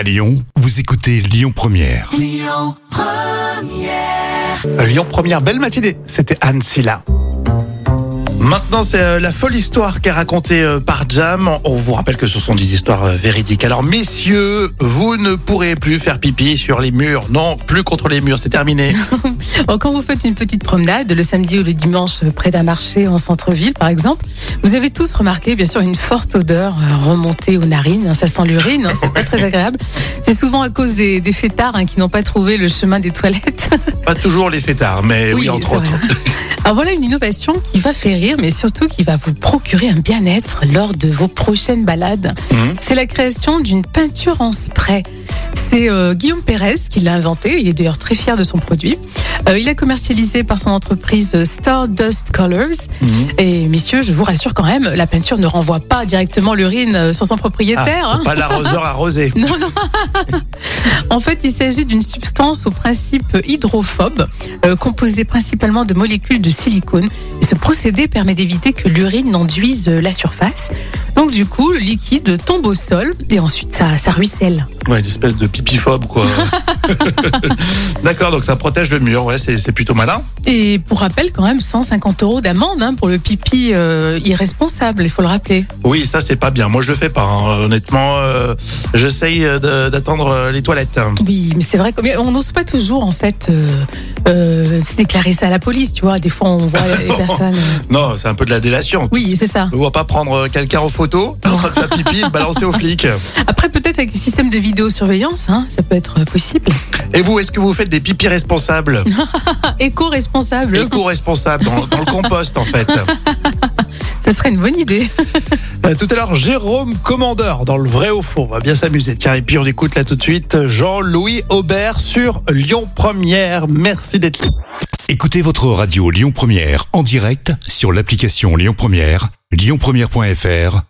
À Lyon, vous écoutez Lyon Première. Lyon Première, belle matinée, c'était Anne Silla. Maintenant, c'est euh, la folle histoire qui est racontée euh, par Jam. On vous rappelle que ce sont des histoires euh, véridiques. Alors, messieurs, vous ne pourrez plus faire pipi sur les murs. Non, plus contre les murs, c'est terminé. Quand vous faites une petite promenade le samedi ou le dimanche près d'un marché en centre-ville, par exemple, vous avez tous remarqué, bien sûr, une forte odeur euh, remontée aux narines. hein, Ça sent l'urine, hein, c'est pas très agréable. C'est souvent à cause des, des fêtards hein, qui n'ont pas trouvé le chemin des toilettes. Pas toujours les fêtards, mais oui, entre c'est autres. Alors voilà une innovation qui va faire rire, mais surtout qui va vous procurer un bien-être lors de vos prochaines balades. Mhm. C'est la création d'une peinture en spray. C'est euh, Guillaume Pérez qui l'a inventé. Il est d'ailleurs très fier de son produit. Euh, il a commercialisé par son entreprise Stardust Colors. Mhm. Et messieurs, je vous rassure quand même, la peinture ne renvoie pas directement l'urine euh, sur son Ah, propriétaire. hein. c'est pas l'arroseur arrosé. Non, non. En fait, il s'agit d'une substance au principe hydrophobe, euh, composée principalement de molécules de silicone. Et ce procédé permet d'éviter que l'urine n'enduise euh, la surface. Donc, du coup, le liquide tombe au sol et ensuite ça, ça ruisselle. Ouais, une espèce de pipiphobe, quoi. D'accord, donc ça protège le mur. Ouais, c'est plutôt malin. Et pour rappel, quand même, 150 euros d'amende hein, pour le pipi euh, irresponsable, il faut le rappeler. Oui, ça c'est pas bien. Moi je le fais pas. hein. Honnêtement, euh, j'essaye d'attendre euh, les toilettes. Oui, mais c'est vrai qu'on n'ose pas toujours, en fait, euh, se déclarer ça à la police, tu vois. Des fois, on voit les personnes. Non, c'est un peu de la délation. Oui, c'est ça. On va pas prendre quelqu'un en photo, train de faire pipi et le balancer aux flics. Après, peut-être avec les systèmes de vidéosurveillance, hein, ça peut être possible. Et vous, est-ce que vous faites des pipis responsables? Éco-responsable, Éco-responsables dans, dans le compost en fait ça serait une bonne idée. Euh, Tout à l'heure, Jérôme Commandeur dans le vrai au fond. On va bien s'amuser. Tiens, et puis on écoute là tout de suite Jean-Louis Aubert sur Lyon Première. Merci d'être là. Écoutez votre radio Lyon Première en direct sur l'application Lyon Première, lyonpremière.fr